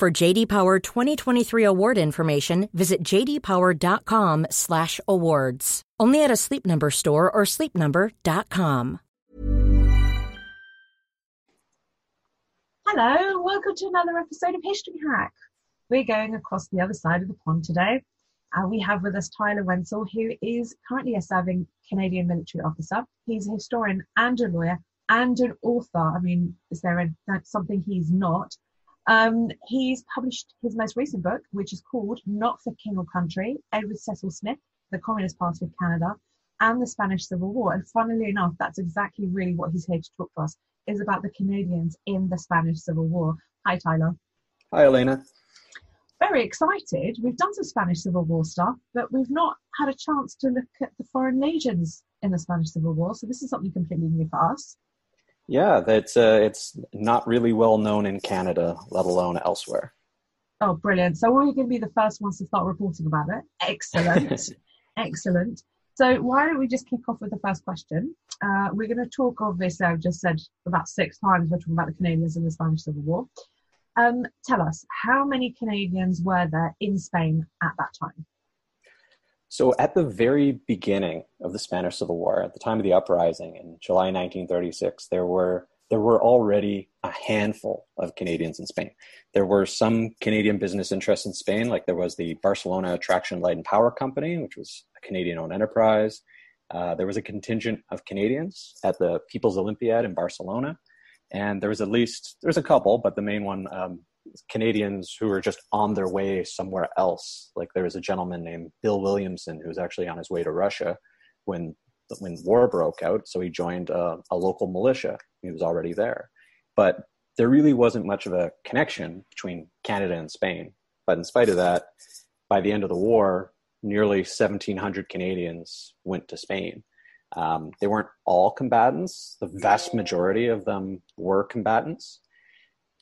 For JD Power 2023 award information, visit jdpower.com/awards. Only at a Sleep Number store or sleepnumber.com. Hello, welcome to another episode of History Hack. We're going across the other side of the pond today. Uh, we have with us Tyler Wentzell, who is currently a serving Canadian military officer. He's a historian and a lawyer and an author. I mean, is there a, something he's not? Um, he's published his most recent book, which is called Not for King or Country, Edward Cecil Smith, the Communist Party of Canada, and the Spanish Civil War. And funnily enough, that's exactly really what he's here to talk to us, is about the Canadians in the Spanish Civil War. Hi, Tyler. Hi, Elena. Very excited. We've done some Spanish Civil War stuff, but we've not had a chance to look at the foreign legions in the Spanish Civil War. So this is something completely new for us. Yeah, that's uh, it's not really well known in Canada, let alone elsewhere. Oh, brilliant! So we're going to be the first ones to start reporting about it. Excellent, excellent. So why don't we just kick off with the first question? Uh, we're going to talk, obviously, I've just said about six times we're talking about the Canadians in the Spanish Civil War. Um, tell us, how many Canadians were there in Spain at that time? So, at the very beginning of the Spanish Civil War, at the time of the uprising in July 1936, there were there were already a handful of Canadians in Spain. There were some Canadian business interests in Spain, like there was the Barcelona Traction Light and Power Company, which was a Canadian-owned enterprise. Uh, there was a contingent of Canadians at the People's Olympiad in Barcelona, and there was at least there was a couple, but the main one um, Canadians who were just on their way somewhere else. Like there was a gentleman named Bill Williamson who was actually on his way to Russia when when war broke out. So he joined a, a local militia. He was already there, but there really wasn't much of a connection between Canada and Spain. But in spite of that, by the end of the war, nearly 1,700 Canadians went to Spain. Um, they weren't all combatants. The vast majority of them were combatants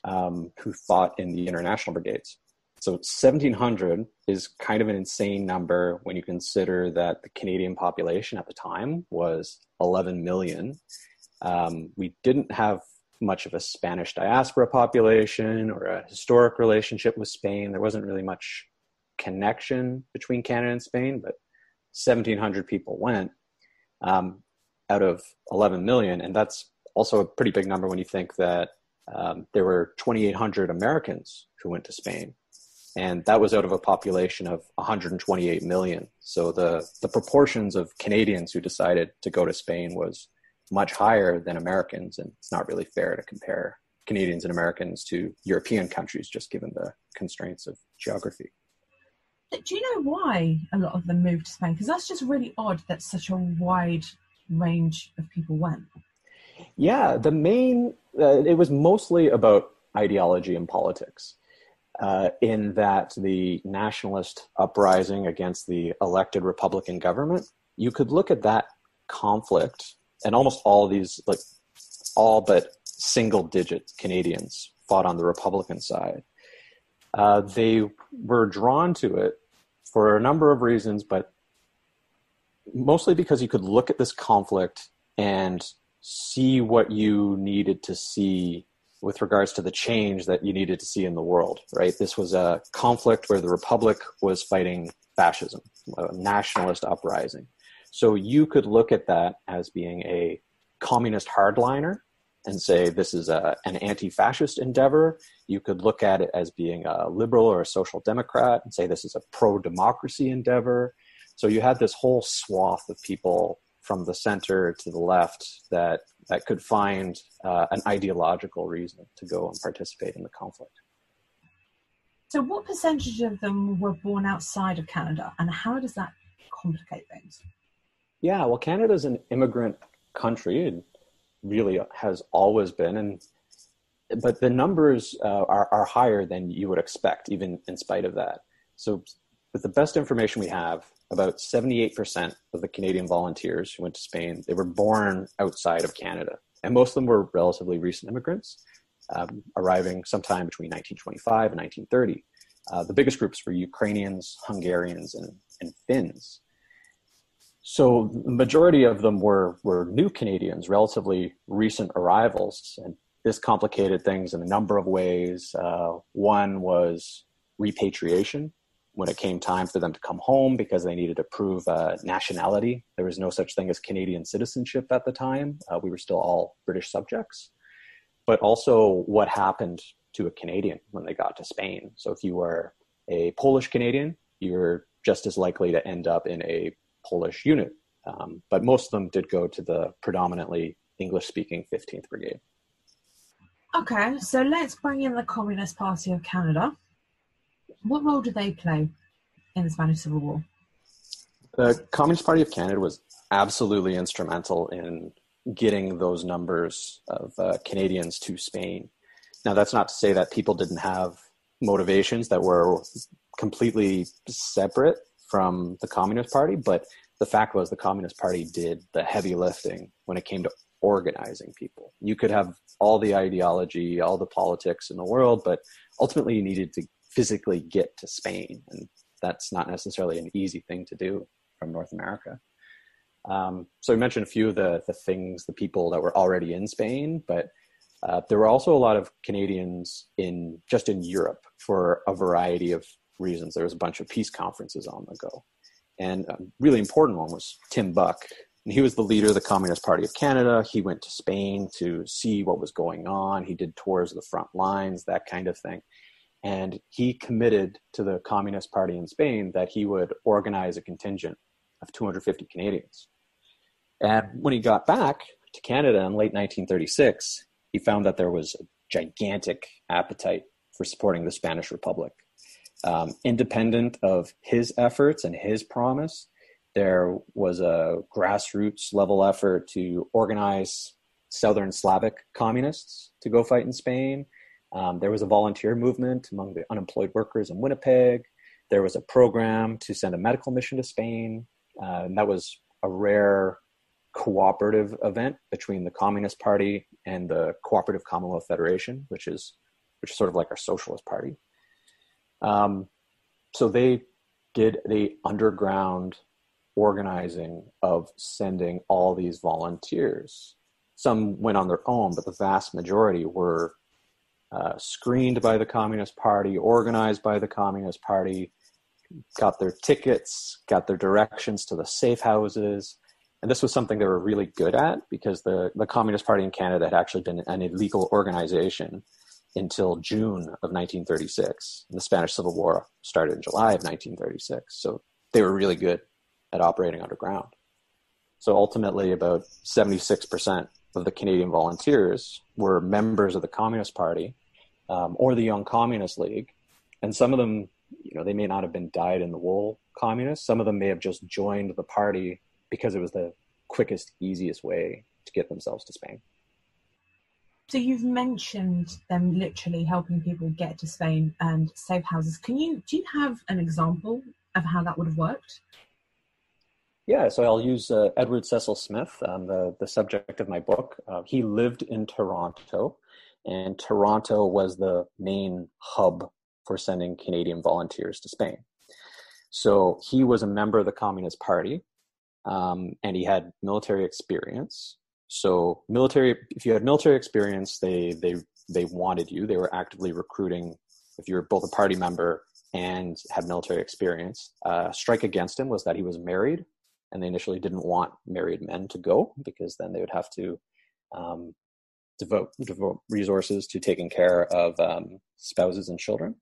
um, who fought in the international brigades. So 1700 is kind of an insane number when you consider that the Canadian population at the time was 11 million. Um, we didn't have much of a Spanish diaspora population or a historic relationship with Spain. There wasn't really much connection between Canada and Spain, but 1,700 people went um, out of 11 million. And that's also a pretty big number when you think that um, there were 2,800 Americans who went to Spain, and that was out of a population of 128 million. So the the proportions of Canadians who decided to go to Spain was much higher than Americans, and it's not really fair to compare Canadians and Americans to European countries just given the constraints of geography. Do you know why a lot of them moved to Spain? Because that's just really odd that such a wide range of people went. Yeah, the main, uh, it was mostly about ideology and politics. Uh, in that the nationalist uprising against the elected Republican government, you could look at that conflict, and almost all these, like all but single digit Canadians fought on the Republican side. Uh, they were drawn to it for a number of reasons, but mostly because you could look at this conflict and see what you needed to see with regards to the change that you needed to see in the world, right? This was a conflict where the Republic was fighting fascism, a nationalist uprising. So you could look at that as being a communist hardliner and say this is a, an anti fascist endeavor. You could look at it as being a liberal or a social democrat and say this is a pro democracy endeavor. So you had this whole swath of people from the center to the left that that could find uh, an ideological reason to go and participate in the conflict. So, what percentage of them were born outside of Canada, and how does that complicate things? Yeah, well, Canada is an immigrant country. It really has always been, and but the numbers uh, are, are higher than you would expect, even in spite of that. So, with the best information we have, about 78% of the Canadian volunteers who went to Spain, they were born outside of Canada. And most of them were relatively recent immigrants, um, arriving sometime between 1925 and 1930. Uh, the biggest groups were Ukrainians, Hungarians, and, and Finns. So the majority of them were, were new Canadians, relatively recent arrivals, and this complicated things in a number of ways. Uh, one was repatriation when it came time for them to come home because they needed to prove uh, nationality. There was no such thing as Canadian citizenship at the time. Uh, we were still all British subjects. But also, what happened to a Canadian when they got to Spain? So, if you were a Polish Canadian, you're just as likely to end up in a Polish unit. Um, but most of them did go to the predominantly English speaking 15th Brigade. Okay, so let's bring in the Communist Party of Canada. What role did they play in the Spanish Civil War? The Communist Party of Canada was absolutely instrumental in getting those numbers of uh, Canadians to Spain. Now, that's not to say that people didn't have motivations that were completely separate from the Communist Party, but the fact was the Communist Party did the heavy lifting when it came to organizing people. You could have all the ideology, all the politics in the world, but ultimately you needed to physically get to Spain, and that's not necessarily an easy thing to do from North America. Um, so we mentioned a few of the the things, the people that were already in Spain, but uh, there were also a lot of Canadians in just in Europe for a variety of reasons. There was a bunch of peace conferences on the go, and a really important one was Tim Buck. And he was the leader of the Communist Party of Canada. He went to Spain to see what was going on. He did tours of the front lines, that kind of thing. And he committed to the Communist Party in Spain that he would organize a contingent of 250 Canadians. And when he got back to Canada in late 1936, he found that there was a gigantic appetite for supporting the Spanish Republic. Um, independent of his efforts and his promise, there was a grassroots level effort to organize Southern Slavic communists to go fight in Spain. Um, there was a volunteer movement among the unemployed workers in Winnipeg. There was a program to send a medical mission to Spain. Uh, and that was a rare cooperative event between the Communist Party and the Cooperative Commonwealth Federation, which is which is sort of like our Socialist Party. Um, so they did the underground organizing of sending all these volunteers. Some went on their own, but the vast majority were uh, screened by the Communist Party, organized by the Communist Party, got their tickets, got their directions to the safe houses. And this was something they were really good at because the, the Communist Party in Canada had actually been an illegal organization until June of 1936. And the Spanish Civil War started in July of 1936. So they were really good at operating underground. So ultimately, about 76% of the Canadian volunteers were members of the Communist Party um, or the Young Communist League. And some of them, you know, they may not have been dyed in the wool communists. Some of them may have just joined the party because it was the quickest, easiest way to get themselves to Spain. So you've mentioned them literally helping people get to Spain and safe houses. Can you do you have an example of how that would have worked? Yeah, so I'll use uh, Edward Cecil Smith, um, the the subject of my book. Uh, he lived in Toronto, and Toronto was the main hub for sending Canadian volunteers to Spain. So he was a member of the Communist Party, um, and he had military experience. So military, if you had military experience, they they they wanted you. They were actively recruiting. If you were both a party member and had military experience, uh, strike against him was that he was married, and they initially didn't want married men to go because then they would have to um, devote devote resources to taking care of um, spouses and children.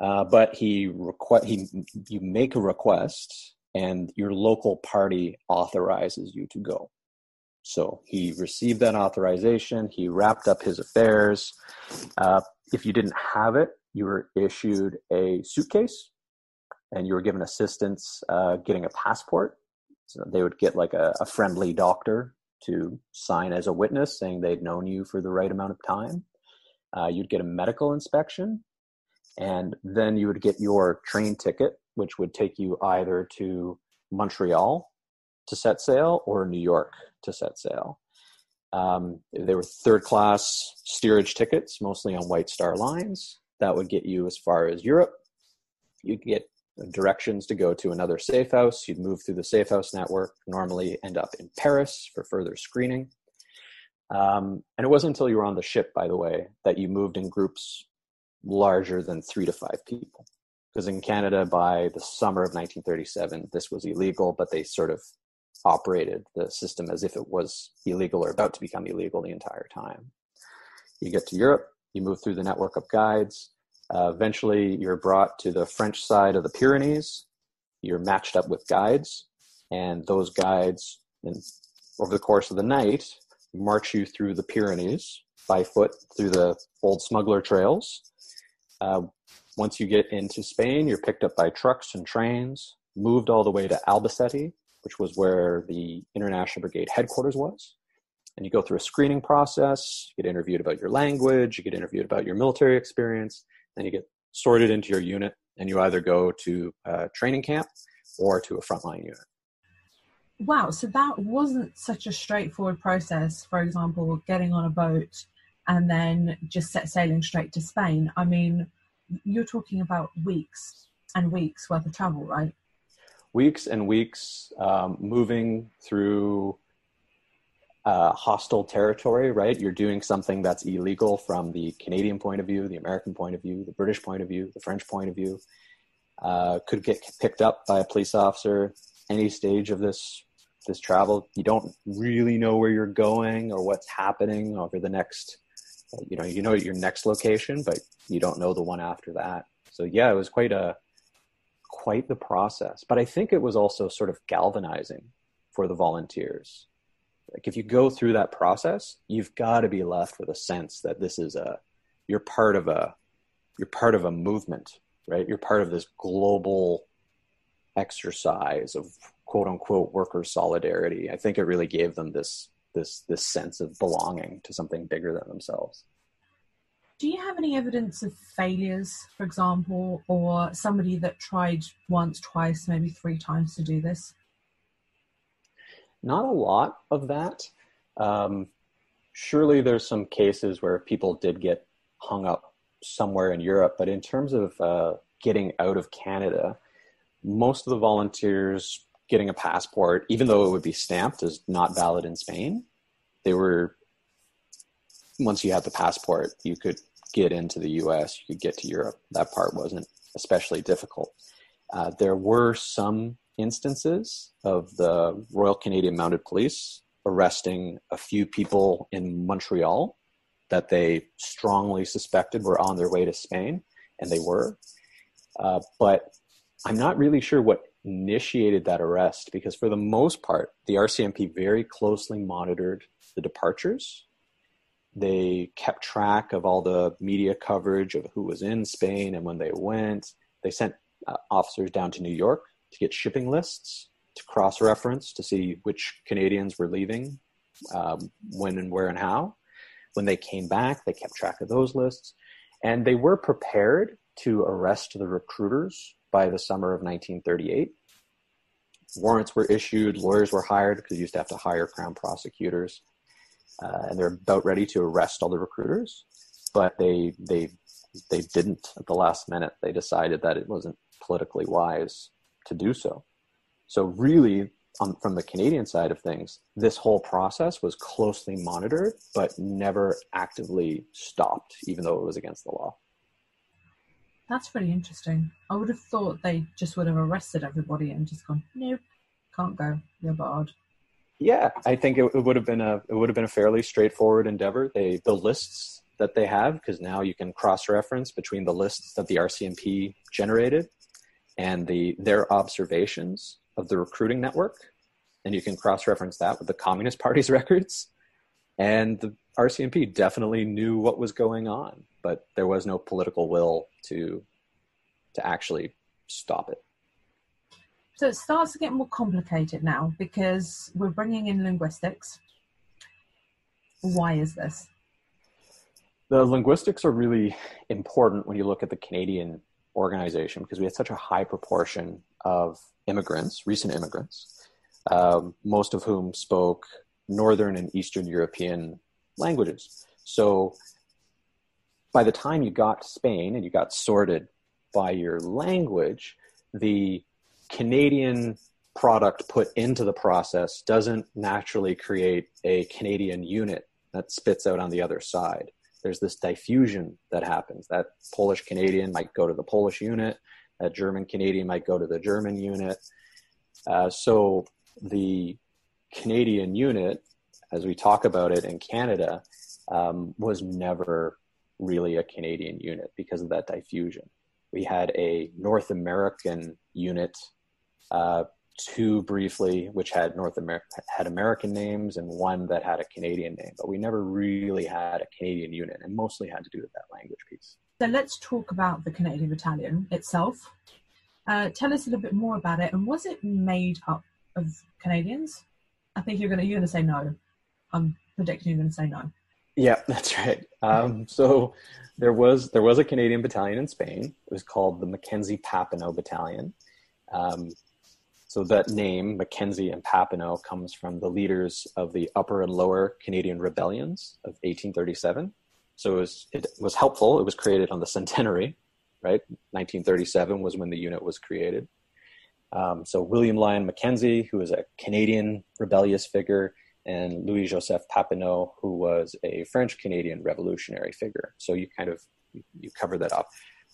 Uh, but he requ- he you make a request, and your local party authorizes you to go. So he received that authorization. He wrapped up his affairs. Uh, if you didn't have it, you were issued a suitcase, and you were given assistance uh, getting a passport. So they would get like a, a friendly doctor to sign as a witness saying they'd known you for the right amount of time. Uh, you'd get a medical inspection, and then you would get your train ticket, which would take you either to Montreal to set sail or New York to set sail. Um, they were third class steerage tickets, mostly on White Star lines. That would get you as far as Europe. You'd get directions to go to another safe house. You'd move through the safe house network, normally end up in Paris for further screening. Um, and it wasn't until you were on the ship, by the way, that you moved in groups larger than three to five people. Because in Canada, by the summer of 1937, this was illegal, but they sort of operated the system as if it was illegal or about to become illegal the entire time. You get to Europe, you move through the network of guides. Uh, eventually, you're brought to the French side of the Pyrenees. You're matched up with guides, and those guides, over the course of the night, march you through the Pyrenees by foot through the old smuggler trails. Uh, once you get into Spain, you're picked up by trucks and trains, moved all the way to Albacete, which was where the International Brigade headquarters was. And you go through a screening process, you get interviewed about your language, you get interviewed about your military experience, then you get sorted into your unit, and you either go to a training camp or to a frontline unit. Wow, so that wasn't such a straightforward process, for example, getting on a boat and then just set sailing straight to Spain. I mean, you're talking about weeks and weeks worth of travel, right? weeks and weeks um, moving through uh, hostile territory, right? You're doing something that's illegal from the Canadian point of view, the American point of view, the British point of view, the French point of view. Uh, could get picked up by a police officer any stage of this this travel. You don't really know where you're going or what's happening over the next. You know, you know your next location, but you don't know the one after that. So yeah, it was quite a quite the process. But I think it was also sort of galvanizing for the volunteers. Like if you go through that process, you've got to be left with a sense that this is a you're part of a you're part of a movement, right? You're part of this global exercise of quote unquote worker solidarity. I think it really gave them this this this sense of belonging to something bigger than themselves. Do you have any evidence of failures, for example, or somebody that tried once, twice, maybe three times to do this? Not a lot of that. Um, surely there's some cases where people did get hung up somewhere in Europe, but in terms of uh, getting out of Canada, most of the volunteers getting a passport, even though it would be stamped as not valid in Spain, they were once you had the passport, you could get into the US, you could get to Europe. That part wasn't especially difficult. Uh, there were some instances of the Royal Canadian Mounted Police arresting a few people in Montreal that they strongly suspected were on their way to Spain, and they were. Uh, but I'm not really sure what initiated that arrest because, for the most part, the RCMP very closely monitored the departures they kept track of all the media coverage of who was in Spain and when they went. They sent uh, officers down to New York to get shipping lists to cross reference to see which Canadians were leaving, um, when and where and how. When they came back, they kept track of those lists. And they were prepared to arrest the recruiters by the summer of 1938. Warrants were issued, lawyers were hired because you used to have to hire crown prosecutors uh, and they're about ready to arrest all the recruiters, but they they they didn't at the last minute. They decided that it wasn't politically wise to do so. So really, on, from the Canadian side of things, this whole process was closely monitored, but never actively stopped, even though it was against the law. That's pretty interesting. I would have thought they just would have arrested everybody and just gone, nope, can't go, you're barred. Yeah, I think it, it would have been a it would have been a fairly straightforward endeavor. They the lists that they have because now you can cross reference between the lists that the RCMP generated and the their observations of the recruiting network, and you can cross reference that with the Communist Party's records. And the RCMP definitely knew what was going on, but there was no political will to to actually stop it. So it starts to get more complicated now because we're bringing in linguistics. Why is this? The linguistics are really important when you look at the Canadian organization because we had such a high proportion of immigrants, recent immigrants, um, most of whom spoke Northern and Eastern European languages. So by the time you got to Spain and you got sorted by your language, the Canadian product put into the process doesn't naturally create a Canadian unit that spits out on the other side. There's this diffusion that happens. That Polish Canadian might go to the Polish unit, that German Canadian might go to the German unit. Uh, so the Canadian unit, as we talk about it in Canada, um, was never really a Canadian unit because of that diffusion. We had a North American unit uh, two briefly, which had North America had American names, and one that had a Canadian name. But we never really had a Canadian unit, and mostly had to do with that language piece. So let's talk about the Canadian Battalion itself. Uh, tell us a little bit more about it, and was it made up of Canadians? I think you're gonna you're gonna say no. I'm predicting you're gonna say no. Yeah, that's right. Um, so there was there was a Canadian battalion in Spain. It was called the Mackenzie Papineau Battalion. Um, so that name, Mackenzie and Papineau, comes from the leaders of the Upper and Lower Canadian Rebellions of 1837. So it was, it was helpful. It was created on the centenary, right? 1937 was when the unit was created. Um, so William Lyon Mackenzie, who was a Canadian rebellious figure, and Louis Joseph Papineau, who was a French Canadian revolutionary figure. So you kind of you cover that up.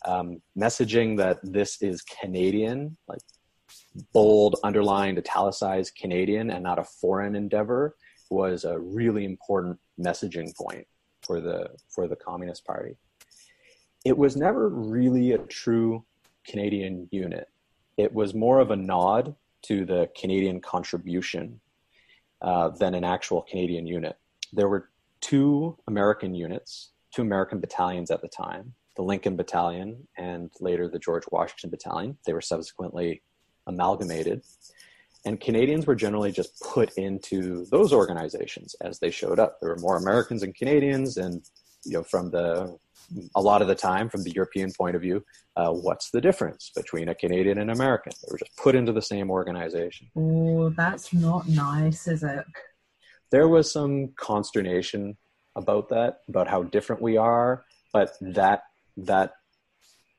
Um, messaging that this is Canadian, like bold, underlined, italicized Canadian and not a foreign endeavor was a really important messaging point for the for the Communist Party. It was never really a true Canadian unit. It was more of a nod to the Canadian contribution uh, than an actual Canadian unit. There were two American units, two American battalions at the time, the Lincoln Battalion and later the George Washington Battalion. They were subsequently amalgamated. And Canadians were generally just put into those organizations as they showed up. There were more Americans and Canadians, and you know, from the a lot of the time, from the European point of view, uh, what's the difference between a Canadian and American? They were just put into the same organization. Oh, that's not nice, is it? There was some consternation about that, about how different we are, but that that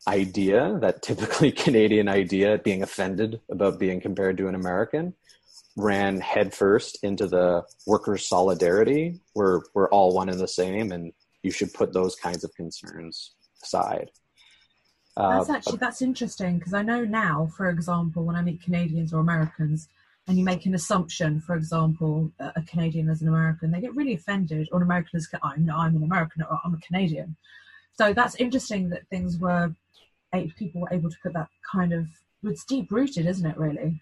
idea, that typically Canadian idea, being offended about being compared to an American, ran headfirst into the workers' solidarity. We're we're all one and the same, and you should put those kinds of concerns aside. That's uh, actually that's interesting because I know now, for example, when I meet Canadians or Americans, and you make an assumption, for example, a Canadian as an American, they get really offended, or an American as I'm, I'm an American or I'm a Canadian. So that's interesting that things were people were able to put that kind of it's deep rooted, isn't it? Really.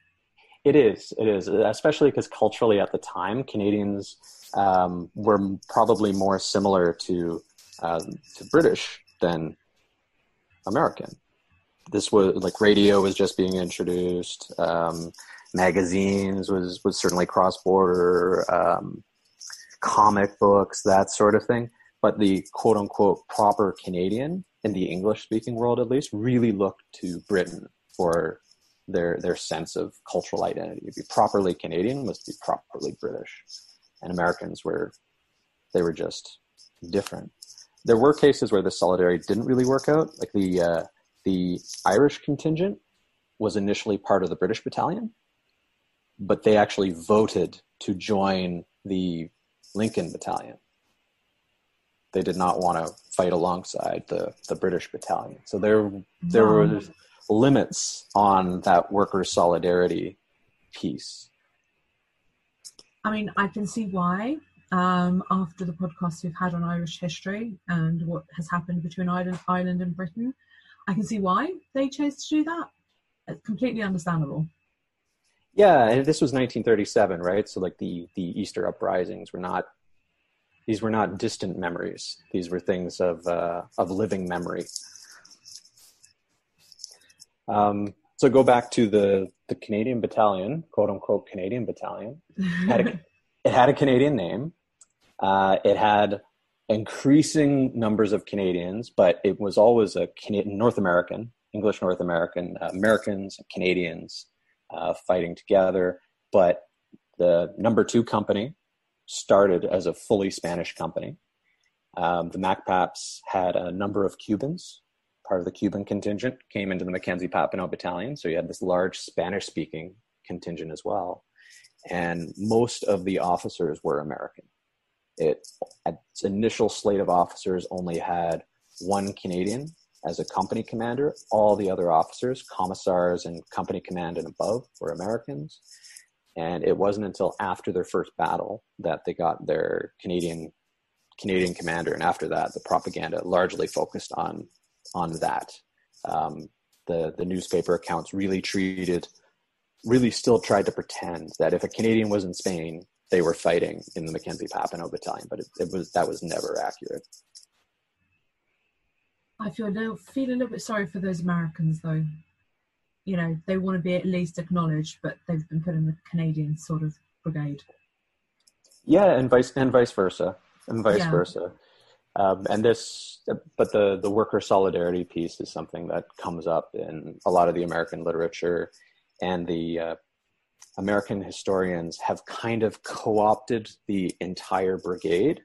It is. It is, especially because culturally at the time, Canadians um, were probably more similar to uh, to British than American. This was like radio was just being introduced. Um, magazines was was certainly cross border. Um, comic books, that sort of thing. But the quote unquote proper Canadian in the English speaking world at least, really looked to Britain for their their sense of cultural identity. To be properly Canadian was to be properly British, and Americans were they were just different. There were cases where the solidarity didn't really work out, like the uh, the Irish contingent was initially part of the British battalion, but they actually voted to join the Lincoln battalion they did not want to fight alongside the, the British battalion. So there there wow. were limits on that worker solidarity piece. I mean, I can see why. Um, after the podcast we've had on Irish history and what has happened between Ireland, Ireland and Britain, I can see why they chose to do that. It's completely understandable. Yeah, this was 1937, right? So like the the Easter uprisings were not these were not distant memories. These were things of uh, of living memory. Um, so go back to the the Canadian Battalion, quote unquote Canadian Battalion. It had a, it had a Canadian name. Uh, it had increasing numbers of Canadians, but it was always a Canadian, North American, English North American, uh, Americans, Canadians uh, fighting together. But the number two company started as a fully Spanish company. Um, the MacPaps had a number of Cubans. Part of the Cuban contingent came into the Mackenzie Papineau Battalion, so you had this large Spanish-speaking contingent as well. And most of the officers were American. It its initial slate of officers only had one Canadian as a company commander. All the other officers, commissars and company command and above, were Americans. And it wasn't until after their first battle that they got their Canadian Canadian commander, and after that, the propaganda largely focused on on that. Um, the the newspaper accounts really treated, really still tried to pretend that if a Canadian was in Spain, they were fighting in the Mackenzie Papineau battalion, but it, it was that was never accurate. I feel a little, feel a little bit sorry for those Americans, though. You know, they want to be at least acknowledged, but they've been put in the Canadian sort of brigade. Yeah, and vice and vice versa, and vice yeah. versa. Um, and this, but the the worker solidarity piece is something that comes up in a lot of the American literature, and the uh, American historians have kind of co-opted the entire brigade.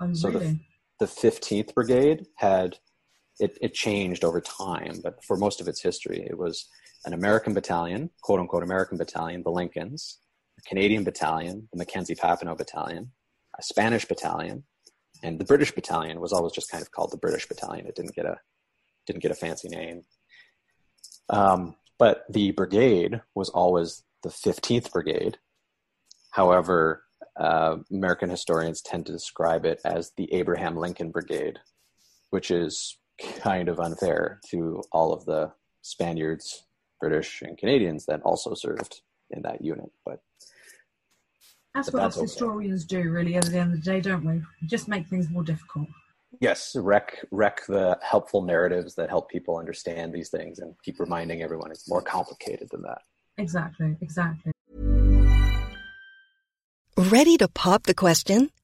Oh, so really? the, the 15th Brigade had it, it changed over time, but for most of its history, it was an American battalion, quote unquote American battalion, the Lincolns, a Canadian battalion, the Mackenzie Papineau battalion, a Spanish battalion, and the British battalion was always just kind of called the British battalion. It didn't get a didn't get a fancy name. Um, but the brigade was always the 15th Brigade. However, uh, American historians tend to describe it as the Abraham Lincoln Brigade, which is kind of unfair to all of the Spaniards, British, and Canadians that also served in that unit. But that's but what that's us okay. historians do, really, at the end of the day, don't we? Just make things more difficult. Yes, wreck wreck the helpful narratives that help people understand these things, and keep reminding everyone it's more complicated than that. Exactly, exactly. Ready to pop the question?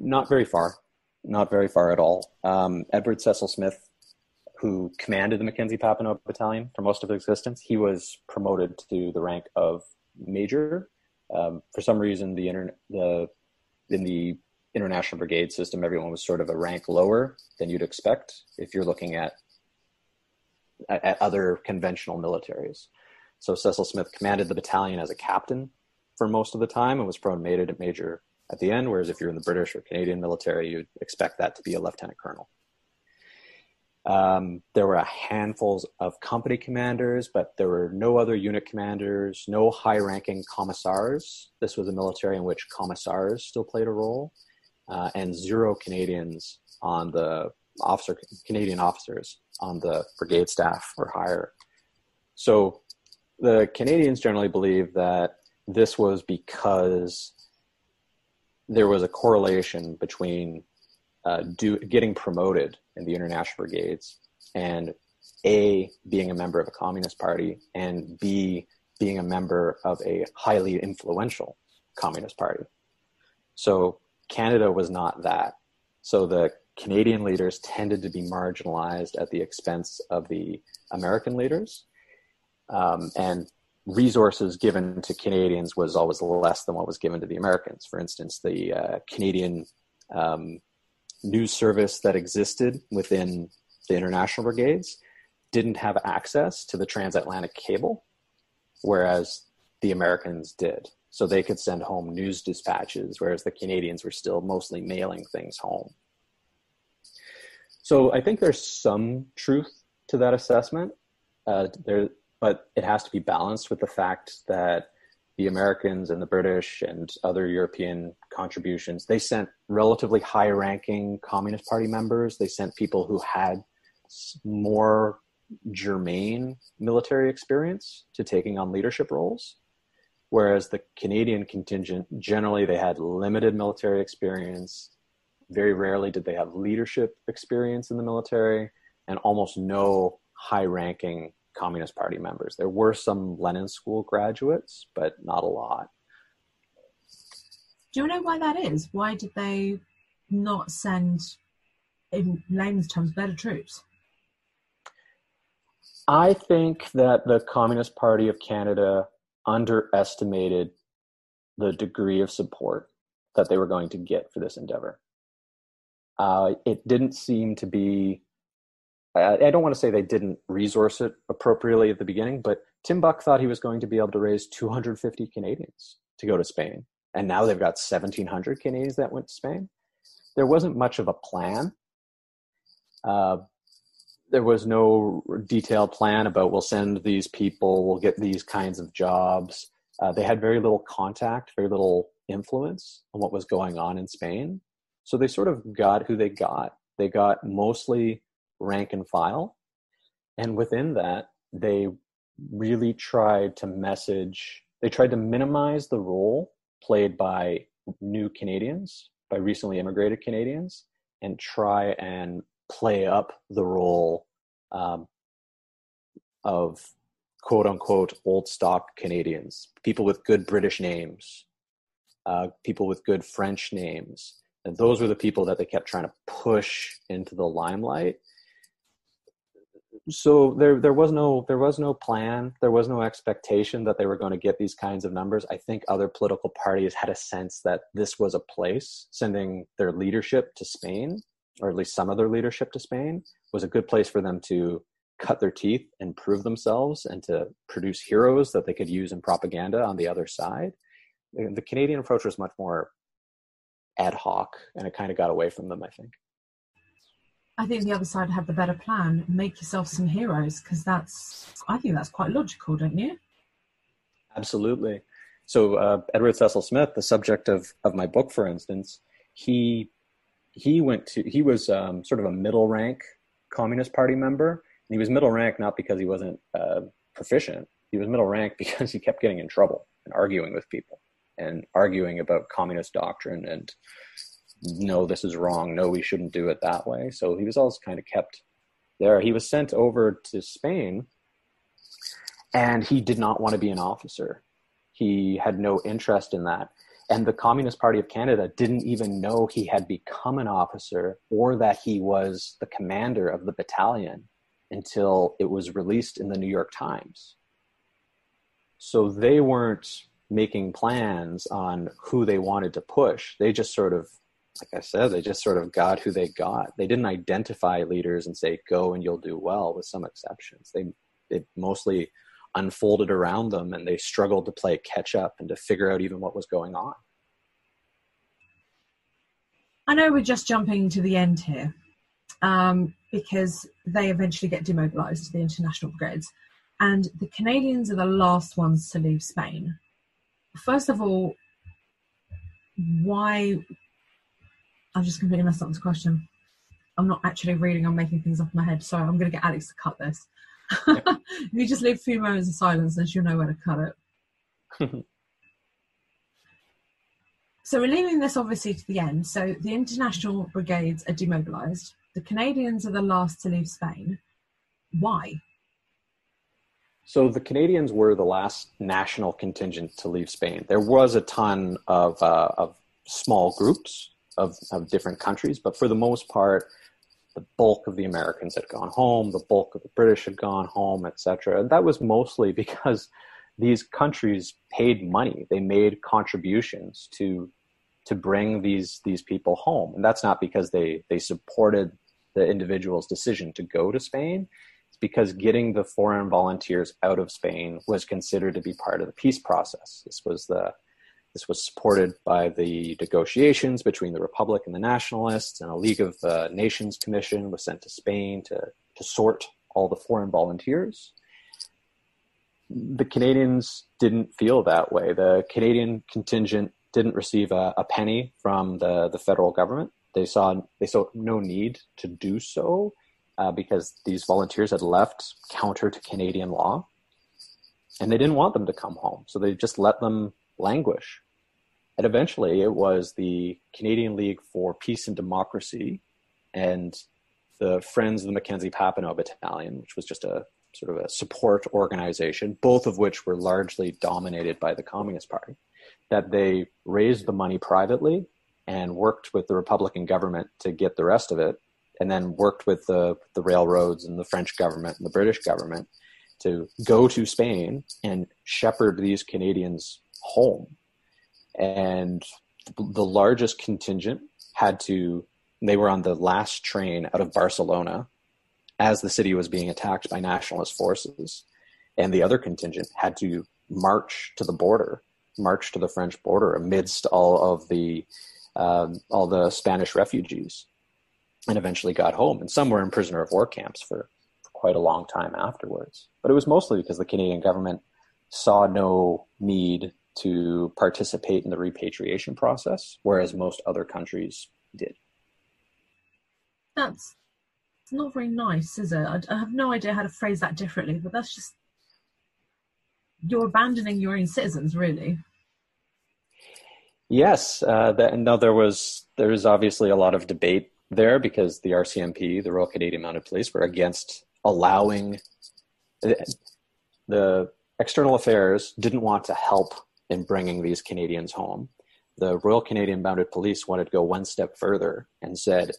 Not very far. Not very far at all. Um, Edward Cecil Smith, who commanded the Mackenzie Papineau Battalion for most of its existence, he was promoted to the rank of major. Um, for some reason, the, inter- the in the international brigade system, everyone was sort of a rank lower than you'd expect if you're looking at at, at other conventional militaries. So Cecil Smith commanded the battalion as a captain for most of the time and was promoted to major at the end, whereas if you're in the British or Canadian military, you'd expect that to be a lieutenant colonel. Um, there were a handfuls of company commanders, but there were no other unit commanders, no high ranking commissars. This was a military in which commissars still played a role, uh, and zero Canadians on the officer, Canadian officers on the brigade staff or higher. So the Canadians generally believe that this was because there was a correlation between uh, do, getting promoted in the international brigades and a being a member of a communist party and b being a member of a highly influential communist party so Canada was not that. So the Canadian leaders tended to be marginalized at the expense of the American leaders. Um, and resources given to Canadians was always less than what was given to the Americans. For instance, the uh, Canadian um, news service that existed within the international brigades didn't have access to the transatlantic cable, whereas the Americans did. So they could send home news dispatches, whereas the Canadians were still mostly mailing things home. So I think there's some truth to that assessment. Uh, there, but it has to be balanced with the fact that the Americans and the British and other European contributions, they sent relatively high ranking Communist Party members. They sent people who had more germane military experience to taking on leadership roles. Whereas the Canadian contingent, generally, they had limited military experience. Very rarely did they have leadership experience in the military, and almost no high ranking Communist Party members. There were some Lenin School graduates, but not a lot. Do you know why that is? Why did they not send, in layman's terms, better troops? I think that the Communist Party of Canada underestimated the degree of support that they were going to get for this endeavor. Uh, it didn't seem to be I, I don't want to say they didn't resource it appropriately at the beginning, but Tim Buck thought he was going to be able to raise 250 Canadians to go to Spain. And now they've got 1,700 Canadians that went to Spain. There wasn't much of a plan. Uh, there was no detailed plan about we'll send these people, we'll get these kinds of jobs. Uh, they had very little contact, very little influence on what was going on in Spain. So they sort of got who they got. They got mostly rank and file. And within that, they really tried to message, they tried to minimize the role played by new Canadians, by recently immigrated Canadians, and try and play up the role um, of quote unquote old stock Canadians, people with good British names, uh, people with good French names. And those were the people that they kept trying to push into the limelight so there there was no there was no plan. There was no expectation that they were going to get these kinds of numbers. I think other political parties had a sense that this was a place. Sending their leadership to spain or at least some of their leadership to spain was a good place for them to cut their teeth and prove themselves and to produce heroes that they could use in propaganda on the other side. The canadian approach was much more ad hoc and it kind of got away from them i think I think the other side had the better plan. Make yourself some heroes because that's, I think that's quite logical, don't you? Absolutely. So uh, Edward Cecil Smith, the subject of of my book, for instance, he he went to he was um, sort of a middle rank Communist Party member, and he was middle rank not because he wasn't uh, proficient. He was middle rank because he kept getting in trouble and arguing with people and arguing about communist doctrine and no, this is wrong. No, we shouldn't do it that way. So he was always kind of kept there. He was sent over to Spain and he did not want to be an officer. He had no interest in that. And the Communist Party of Canada didn't even know he had become an officer or that he was the commander of the battalion until it was released in the New York Times. So they weren't making plans on who they wanted to push. They just sort of like I said, they just sort of got who they got. They didn't identify leaders and say, go and you'll do well, with some exceptions. They, mostly unfolded around them and they struggled to play catch up and to figure out even what was going on. I know we're just jumping to the end here um, because they eventually get demobilized to the international brigades. And the Canadians are the last ones to leave Spain. First of all, why I've just completely messed up this question. I'm not actually reading, I'm making things off my head. Sorry, I'm going to get Alex to cut this. if you just leave a few moments of silence, then she'll know where to cut it. so we're leaving this obviously to the end. So the international brigades are demobilised. The Canadians are the last to leave Spain. Why? So the Canadians were the last national contingent to leave Spain. There was a ton of, uh, of small groups of, of different countries, but for the most part, the bulk of the Americans had gone home, the bulk of the British had gone home, etc. And that was mostly because these countries paid money; they made contributions to to bring these these people home, and that's not because they they supported the individual's decision to go to Spain. It's because getting the foreign volunteers out of Spain was considered to be part of the peace process. This was the this was supported by the negotiations between the Republic and the Nationalists, and a League of uh, Nations commission was sent to Spain to, to sort all the foreign volunteers. The Canadians didn't feel that way. The Canadian contingent didn't receive a, a penny from the, the federal government. They saw they saw no need to do so uh, because these volunteers had left counter to Canadian law, and they didn't want them to come home. So they just let them languish. And eventually, it was the Canadian League for Peace and Democracy and the Friends of the Mackenzie Papineau Battalion, which was just a sort of a support organization, both of which were largely dominated by the Communist Party, that they raised the money privately and worked with the Republican government to get the rest of it, and then worked with the, the railroads and the French government and the British government to go to Spain and shepherd these Canadians home. And the largest contingent had to, they were on the last train out of Barcelona as the city was being attacked by nationalist forces. And the other contingent had to march to the border, march to the French border amidst all of the um, all the Spanish refugees, and eventually got home. And some were in prisoner of war camps for, for quite a long time afterwards. But it was mostly because the Canadian government saw no need to participate in the repatriation process, whereas most other countries did. That's not very nice, is it? I, I have no idea how to phrase that differently, but that's just you're abandoning your own citizens, really. Yes, uh, that, no, there was there is obviously a lot of debate there because the RCMP, the Royal Canadian Mounted Police, were against allowing the external affairs didn't want to help in bringing these Canadians home. The Royal Canadian Mounted Police wanted to go one step further and said,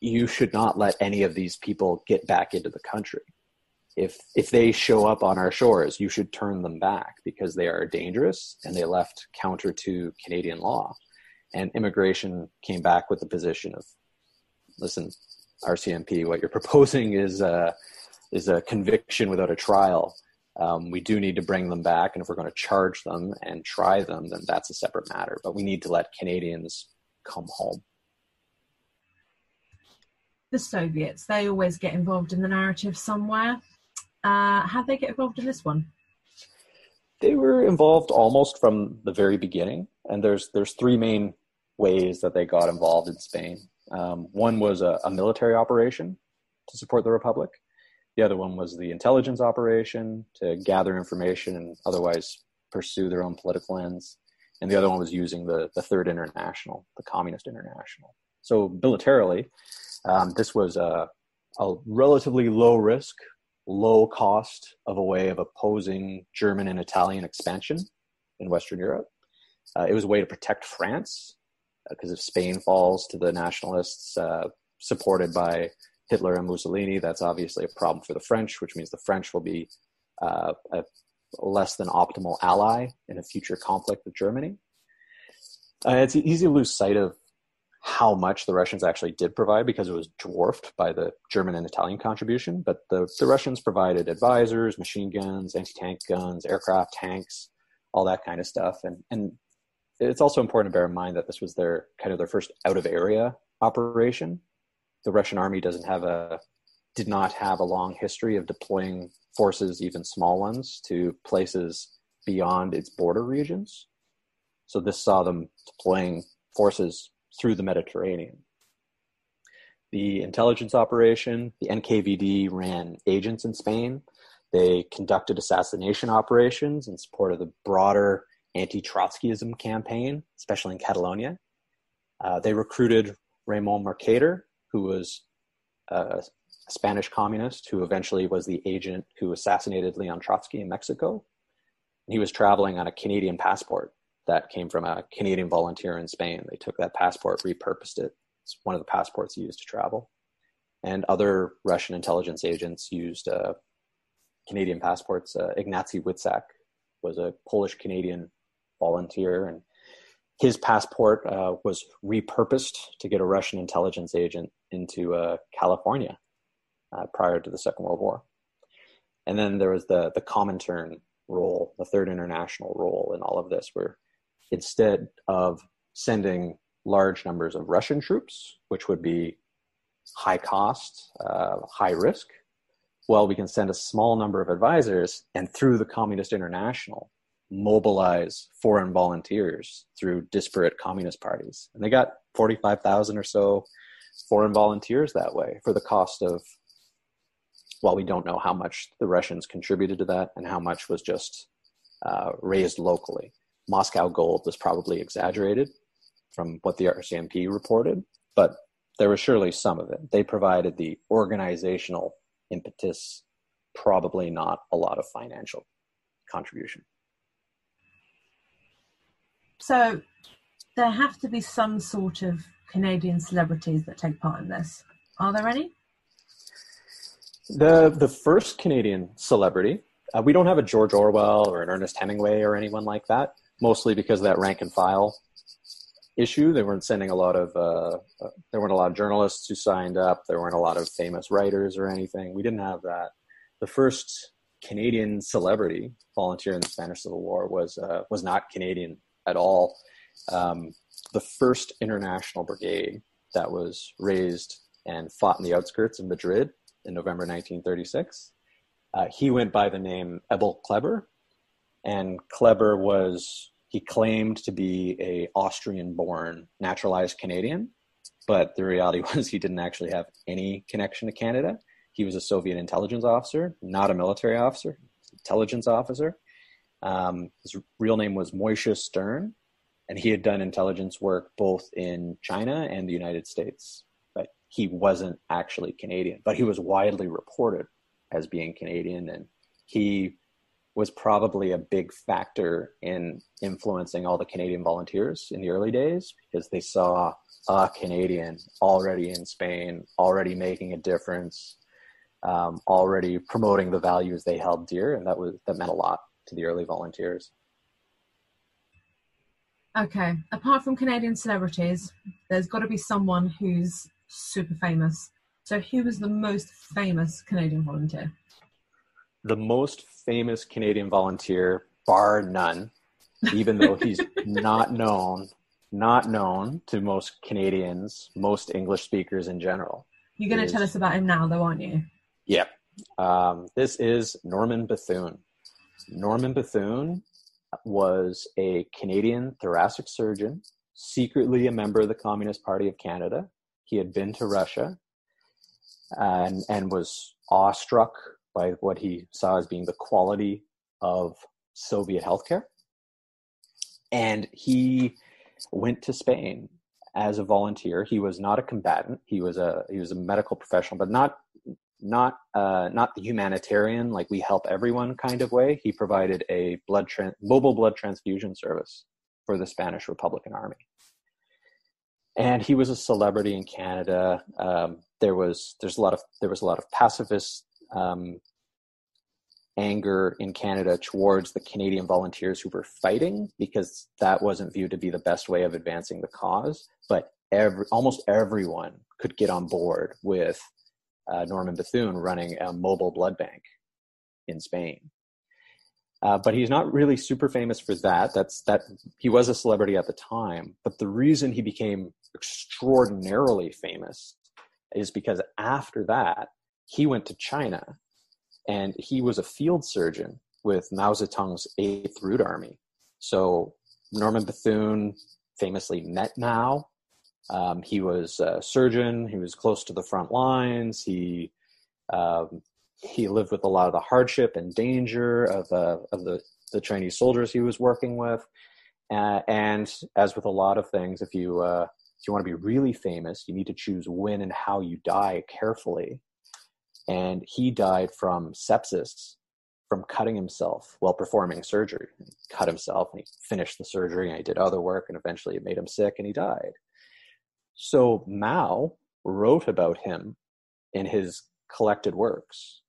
you should not let any of these people get back into the country. If if they show up on our shores, you should turn them back because they are dangerous and they left counter to Canadian law. And immigration came back with the position of, listen, RCMP, what you're proposing is a, is a conviction without a trial um, we do need to bring them back. And if we're going to charge them and try them, then that's a separate matter. But we need to let Canadians come home. The Soviets, they always get involved in the narrative somewhere. Uh, how they get involved in this one? They were involved almost from the very beginning, and there's there's three main ways that they got involved in Spain. Um, one was a, a military operation to support the republic. The other one was the intelligence operation to gather information and otherwise pursue their own political ends. And the other one was using the, the Third International, the Communist International. So militarily, um, this was a, a relatively low risk, low cost of a way of opposing German and Italian expansion in Western Europe. Uh, it was a way to protect France because uh, if Spain falls to the nationalists uh, supported by Hitler and Mussolini, that's obviously a problem for the French, which means the French will be uh, a less than optimal ally in a future conflict with Germany. Uh, it's easy to lose sight of how much the Russians actually did provide because it was dwarfed by the German and Italian contribution. But the, the Russians provided advisors, machine guns, anti tank guns, aircraft, tanks, all that kind of stuff. And, and it's also important to bear in mind that this was their kind of their first out of area operation the Russian army doesn't have a did not have a long history of deploying forces, even small ones, to places beyond its border regions. So this saw them deploying forces through the Mediterranean. The intelligence operation, the NKVD ran agents in Spain. They conducted assassination operations in support of the broader anti Trotskyism campaign, especially in Catalonia. Uh, they recruited Raymond Mercader, who was a Spanish communist who eventually was the agent who assassinated Leon Trotsky in Mexico. He was traveling on a Canadian passport. that came from a Canadian volunteer in Spain. They took that passport, repurposed it. It's one of the passports used to travel. And other Russian intelligence agents used uh, Canadian passports. Uh, Ignacy Witczak was a Polish Canadian volunteer, and his passport uh, was repurposed to get a Russian intelligence agent into uh, California uh, prior to the Second World War. And then there was the the Comintern role, the Third International role in all of this, where instead of sending large numbers of Russian troops, which would be high cost, uh, high risk, well, we can send a small number of advisors and through the Communist International mobilize foreign volunteers through disparate communist parties. And they got 45,000 or so foreign volunteers that way for the cost of, well, we don't know how much the Russians contributed to that and how much was just uh, raised locally. Moscow gold was probably exaggerated from what the RCMP reported, but there was surely some of it. They provided the organizational impetus, probably not a lot of financial contribution. So there have to be some sort of Canadian celebrities that take part in this. Are there any? The the first Canadian celebrity, uh, we don't have a George Orwell or an Ernest Hemingway or anyone like that. Mostly because of that rank and file issue. They weren't sending a lot of uh, uh, there weren't a lot of journalists who signed up. There weren't a lot of famous writers or anything. We didn't have that. The first Canadian celebrity volunteer in the Spanish Civil War was uh, was not Canadian at all. Um, the first international brigade that was raised and fought in the outskirts of Madrid in November 1936. Uh, he went by the name Ebel Kleber, and Kleber was he claimed to be a Austrian-born naturalized Canadian, but the reality was he didn't actually have any connection to Canada. He was a Soviet intelligence officer, not a military officer, intelligence officer. Um, his real name was Moishe Stern, and he had done intelligence work both in China and the United States. But he wasn't actually Canadian, but he was widely reported as being Canadian, and he was probably a big factor in influencing all the Canadian volunteers in the early days because they saw a Canadian already in Spain, already making a difference, um, already promoting the values they held dear, and that was that meant a lot to the early volunteers. Okay, apart from Canadian celebrities, there's got to be someone who's super famous. So, who was the most famous Canadian volunteer? the most famous Canadian volunteer, bar none, even though he's not known, not known to most Canadians, most English speakers in general. You're going to tell us about him now, though, aren't you? Yep. Um, this is Norman Bethune. Norman Bethune was a Canadian thoracic surgeon, secretly a member of the Communist Party of Canada. He had been to Russia and, and was awestruck by what he saw as being the quality of Soviet healthcare. And he went to Spain as a volunteer. He was not a combatant. He was a he was a medical professional, but not not uh, not the humanitarian like we help everyone kind of way. He provided a blood tran- mobile blood transfusion service for the Spanish Republican Army, and he was a celebrity in Canada. Um, there was there's a lot of there was a lot of pacifist um, anger in Canada towards the Canadian volunteers who were fighting because that wasn't viewed to be the best way of advancing the cause. But every, almost everyone could get on board with uh, Norman Bethune running a mobile blood bank in Spain. Uh, but he's not really super famous for that. That's that he was a celebrity at the time. But the reason he became extraordinarily famous is because after that he went to China and he was a field surgeon with Mao Zedong's Eighth Route Army. So Norman Bethune famously met Mao. Um, he was a surgeon. He was close to the front lines. He um, he lived with a lot of the hardship and danger of uh, of the the Chinese soldiers he was working with. Uh, and as with a lot of things, if you uh, if you want to be really famous, you need to choose when and how you die carefully and he died from sepsis from cutting himself while performing surgery. He cut himself and he finished the surgery and he did other work and eventually it made him sick and he died. So Mao wrote about him in his collected works,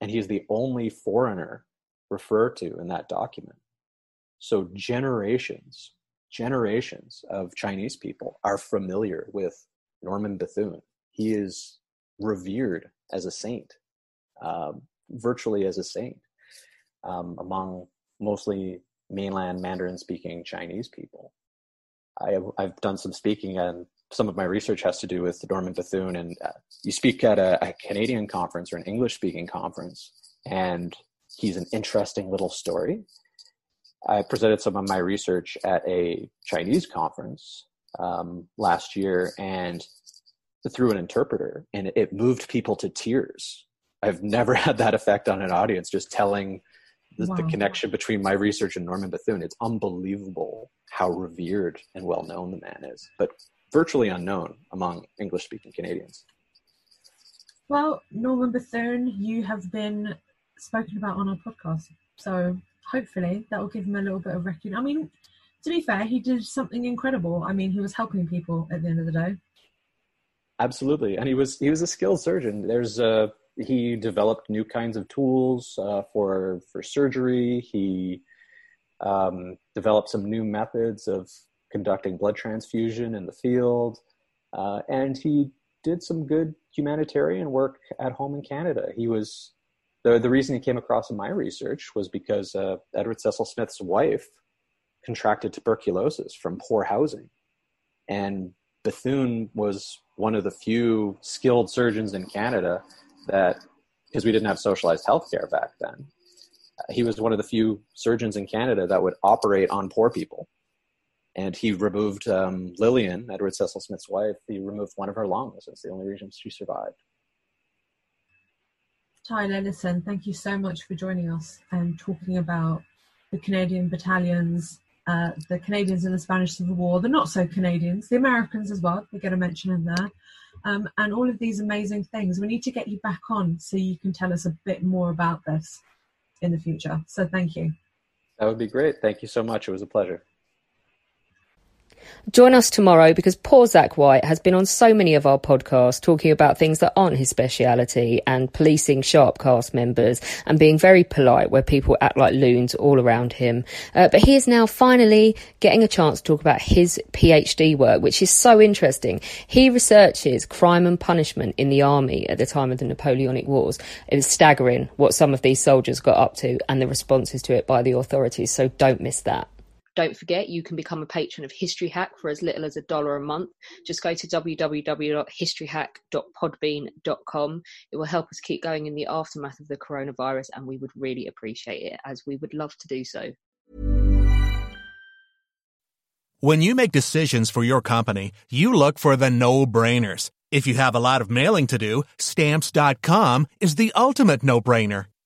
and he's the only foreigner referred to in that document. So generations, generations of Chinese people are familiar with Norman Bethune. He is revered as a saint, um, virtually as a saint, um, among mostly mainland Mandarin speaking Chinese people. I have, I've done some speaking and some of my research has to do with Norman Bethune. And uh, you speak at a, a Canadian conference or an English speaking conference, and he's an interesting little story. I presented some of my research at a Chinese conference um, last year and through an interpreter, and it moved people to tears. I've never had that effect on an audience, just telling the, wow. the connection between my research and Norman Bethune. It's unbelievable how revered and well known the man is, but virtually unknown among English speaking Canadians. Well, Norman Bethune, you have been spoken about on our podcast. So hopefully that will give him a little bit of recognition. I mean, to be fair, he did something incredible. I mean, he was helping people at the end of the day. Absolutely, and he was he was a skilled surgeon. There's a he developed new kinds of tools uh, for for surgery. He um, developed some new methods of conducting blood transfusion in the field, uh, and he did some good humanitarian work at home in Canada. He was the the reason he came across in my research was because uh, Edward Cecil Smith's wife contracted tuberculosis from poor housing, and Bethune was one of the few skilled surgeons in Canada that because we didn't have socialized healthcare back then. Uh, he was one of the few surgeons in Canada that would operate on poor people. And he removed um, Lillian, Edward Cecil Smith's wife, he removed one of her lungs. That's the only reason she survived. Tyler, listen, thank you so much for joining us and talking about the Canadian battalions, uh, the Canadians in the Spanish Civil War, the not so Canadians, the Americans as well, they get a mention in there um, and all of these amazing things. We need to get you back on so you can tell us a bit more about this in the future. So thank you. That would be great. Thank you so much. It was a pleasure. Join us tomorrow because poor Zach White has been on so many of our podcasts talking about things that aren't his speciality and policing sharp cast members and being very polite where people act like loons all around him. Uh, but he is now finally getting a chance to talk about his PhD work, which is so interesting. He researches crime and punishment in the army at the time of the Napoleonic Wars. It was staggering what some of these soldiers got up to and the responses to it by the authorities. So don't miss that. Don't forget, you can become a patron of History Hack for as little as a dollar a month. Just go to www.historyhack.podbean.com. It will help us keep going in the aftermath of the coronavirus, and we would really appreciate it, as we would love to do so. When you make decisions for your company, you look for the no brainers. If you have a lot of mailing to do, stamps.com is the ultimate no brainer.